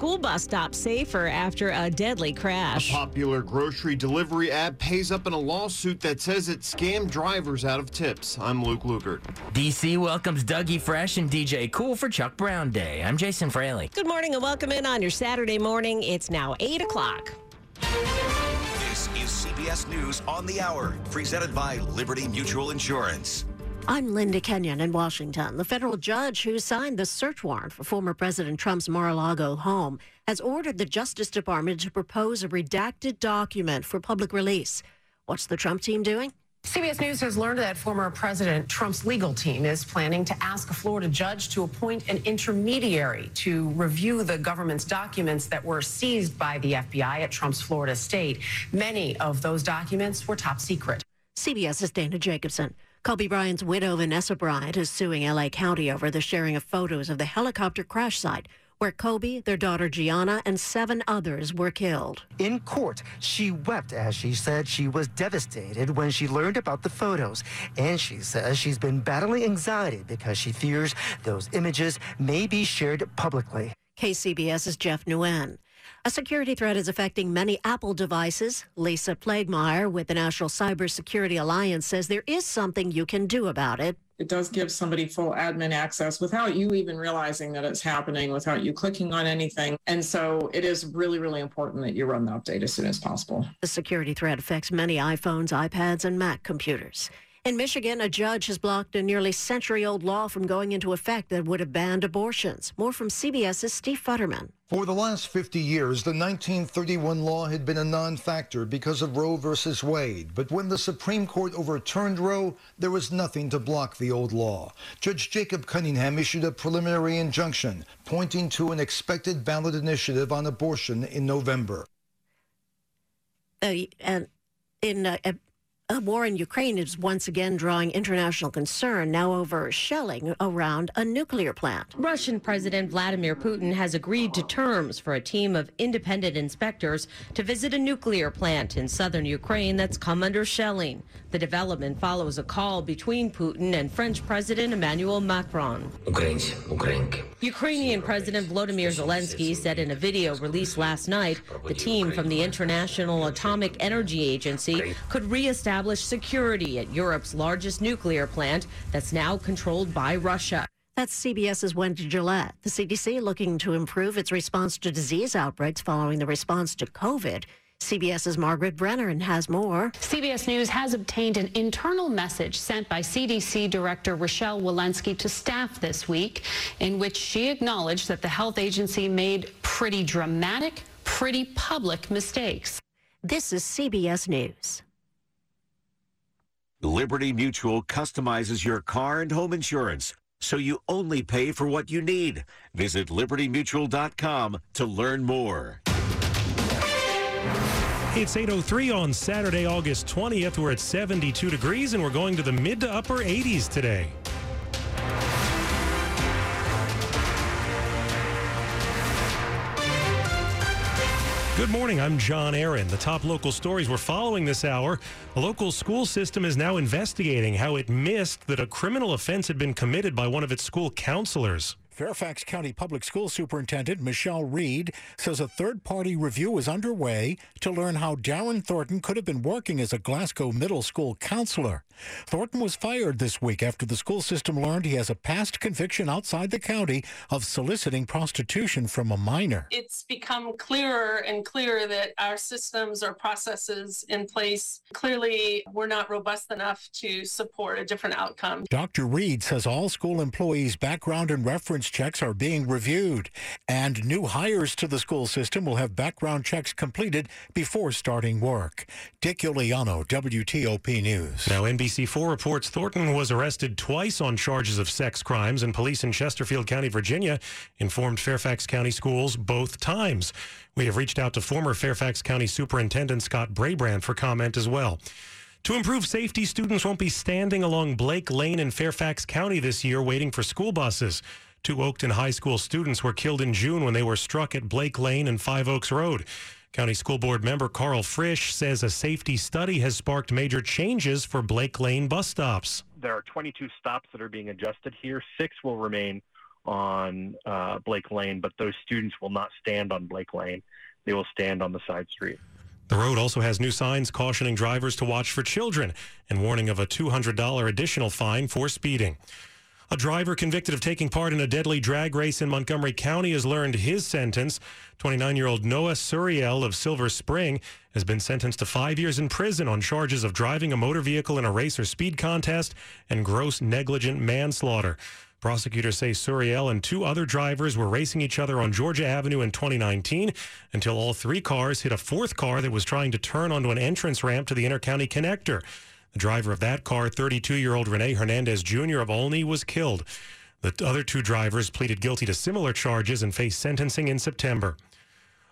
School bus stop safer after a deadly crash. A popular grocery delivery app pays up in a lawsuit that says it scammed drivers out of tips. I'm Luke Lukert. DC welcomes Dougie Fresh and DJ Kool for Chuck Brown Day. I'm Jason Fraley. Good morning and welcome in on your Saturday morning. It's now 8 o'clock. This is CBS News on the Hour, presented by Liberty Mutual Insurance. I'm Linda Kenyon in Washington. The federal judge who signed the search warrant for former President Trump's Mar a Lago home has ordered the Justice Department to propose a redacted document for public release. What's the Trump team doing? CBS News has learned that former President Trump's legal team is planning to ask a Florida judge to appoint an intermediary to review the government's documents that were seized by the FBI at Trump's Florida state. Many of those documents were top secret. CBS's Dana Jacobson. Kobe Bryant's widow, Vanessa Bryant, is suing LA County over the sharing of photos of the helicopter crash site where Kobe, their daughter Gianna, and seven others were killed. In court, she wept as she said she was devastated when she learned about the photos. And she says she's been battling anxiety because she fears those images may be shared publicly. KCBS's Jeff Nguyen. A security threat is affecting many Apple devices. Lisa Plaggemier with the National Cybersecurity Alliance says there is something you can do about it. It does give somebody full admin access without you even realizing that it's happening, without you clicking on anything. And so it is really, really important that you run the update as soon as possible. The security threat affects many iPhones, iPads, and Mac computers. In Michigan, a judge has blocked a nearly century old law from going into effect that would have banned abortions. More from CBS's Steve Futterman. For the last 50 years, the 1931 law had been a non factor because of Roe versus Wade. But when the Supreme Court overturned Roe, there was nothing to block the old law. Judge Jacob Cunningham issued a preliminary injunction pointing to an expected ballot initiative on abortion in November. Uh, and in uh, a war in Ukraine is once again drawing international concern now over shelling around a nuclear plant. Russian President Vladimir Putin has agreed to terms for a team of independent inspectors to visit a nuclear plant in southern Ukraine that's come under shelling. The development follows a call between Putin and French President Emmanuel Macron. Ukrainian President Volodymyr Zelensky said in a video released last night the team from the International Atomic Energy Agency could reestablish security at Europe's largest nuclear plant that's now controlled by Russia. That's CBS's Wendy Gillette. The CDC looking to improve its response to disease outbreaks following the response to COVID. CBS's Margaret Brennan has more. CBS News has obtained an internal message sent by CDC Director Rochelle Walensky to staff this week, in which she acknowledged that the health agency made pretty dramatic, pretty public mistakes. This is CBS News. Liberty Mutual customizes your car and home insurance so you only pay for what you need. Visit libertymutual.com to learn more. It's 8.03 on Saturday, August 20th. We're at 72 degrees and we're going to the mid to upper 80s today. Good morning. I'm John Aaron. The top local stories we're following this hour. A local school system is now investigating how it missed that a criminal offense had been committed by one of its school counselors. Fairfax County Public School Superintendent Michelle Reid says a third party review is underway to learn how Darren Thornton could have been working as a Glasgow middle school counselor. Thornton was fired this week after the school system learned he has a past conviction outside the county of soliciting prostitution from a minor. It's become clearer and clearer that our systems or processes in place clearly were not robust enough to support a different outcome. Dr. Reid says all school employees' background and reference checks are being reviewed, and new hires to the school system will have background checks completed before starting work. Dick Uliano, WTOP News. Now, NBC4 reports Thornton was arrested twice on charges of sex crimes, and police in Chesterfield County, Virginia, informed Fairfax County schools both times. We have reached out to former Fairfax County Superintendent Scott Brabrand for comment as well. To improve safety, students won't be standing along Blake Lane in Fairfax County this year waiting for school buses. Two Oakton High School students were killed in June when they were struck at Blake Lane and Five Oaks Road. County School Board member Karl Frisch says a safety study has sparked major changes for Blake Lane bus stops. There are 22 stops that are being adjusted here. Six will remain on uh, Blake Lane, but those students will not stand on Blake Lane. They will stand on the side street. The road also has new signs cautioning drivers to watch for children and warning of a $200 additional fine for speeding. A driver convicted of taking part in a deadly drag race in Montgomery County has learned his sentence. 29 year old Noah Suriel of Silver Spring has been sentenced to five years in prison on charges of driving a motor vehicle in a race or speed contest and gross negligent manslaughter. Prosecutors say Suriel and two other drivers were racing each other on Georgia Avenue in 2019 until all three cars hit a fourth car that was trying to turn onto an entrance ramp to the intercounty connector. The driver of that car, 32 year old Rene Hernandez Jr. of Olney, was killed. The other two drivers pleaded guilty to similar charges and face sentencing in September.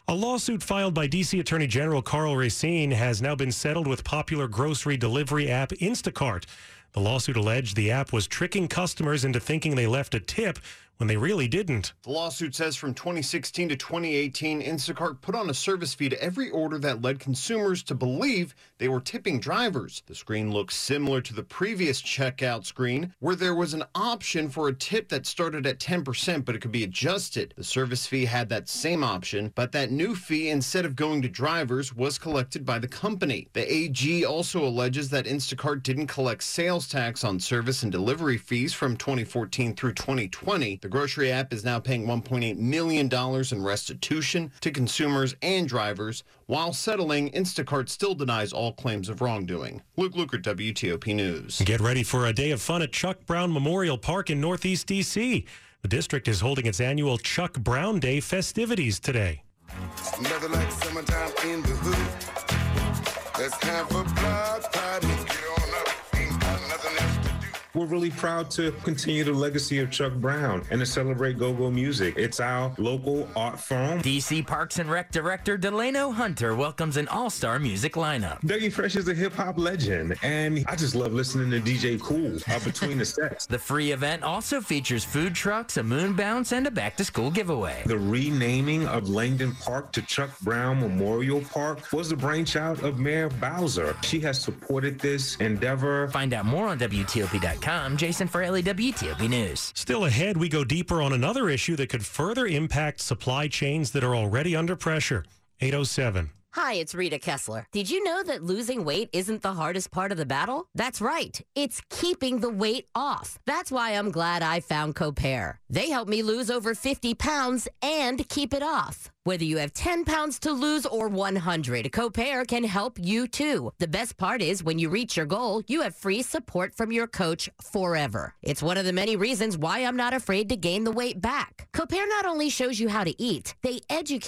A lawsuit filed by D.C. Attorney General Karl Racine has now been settled with popular grocery delivery app Instacart. The lawsuit alleged the app was tricking customers into thinking they left a tip when they really didn't. The lawsuit says from 2016 to 2018, Instacart put on a service fee to every order that led consumers to believe they were tipping drivers. The screen looks similar to the previous checkout screen, where there was an option for a tip that started at 10%, but it could be adjusted. The service fee had that same option, but that new fee, instead of going to drivers, was collected by the company. The AG also alleges that Instacart didn't collect sales tax on service and delivery fees from 2014 through 2020. The grocery app is now paying $1.8 million in restitution to consumers and drivers. While settling, Instacart still denies all claims of wrongdoing. Luke Lukert, WTOP News. Get ready for a day of fun at Chuck Brown Memorial Park in Northeast D.C. The district is holding its annual Chuck Brown Day festivities today. Nothing like summertime in the hood. Let's have a block party. We're really proud to continue the legacy of Chuck Brown and to celebrate go-go music. It's our local art form. DC Parks and Rec Director Delano Hunter welcomes an all-star music lineup. Dougie Fresh is a hip-hop legend, and I just love listening to DJ Kool up between the sets. The free event also features food trucks, a moon bounce, and a back-to-school giveaway. The renaming of Langdon Park to Chuck Brown Memorial Park was the brainchild of Mayor Bowser. She has supported this endeavor. Find out more on WTOP.com. Jason Fraley, WTOP News. Still ahead, we go deeper on another issue that could further impact supply chains that are already under pressure. 807. Hi, it's Rita Kessler. Did you know that losing weight isn't the hardest part of the battle? That's right. It's keeping the weight off. That's why I'm glad I found Copair. They helped me lose over 50 pounds and keep it off. Whether you have 10 pounds to lose or 100, Copair can help you too. The best part is when you reach your goal, you have free support from your coach forever. It's one of the many reasons why I'm not afraid to gain the weight back. Copair not only shows you how to eat, they educate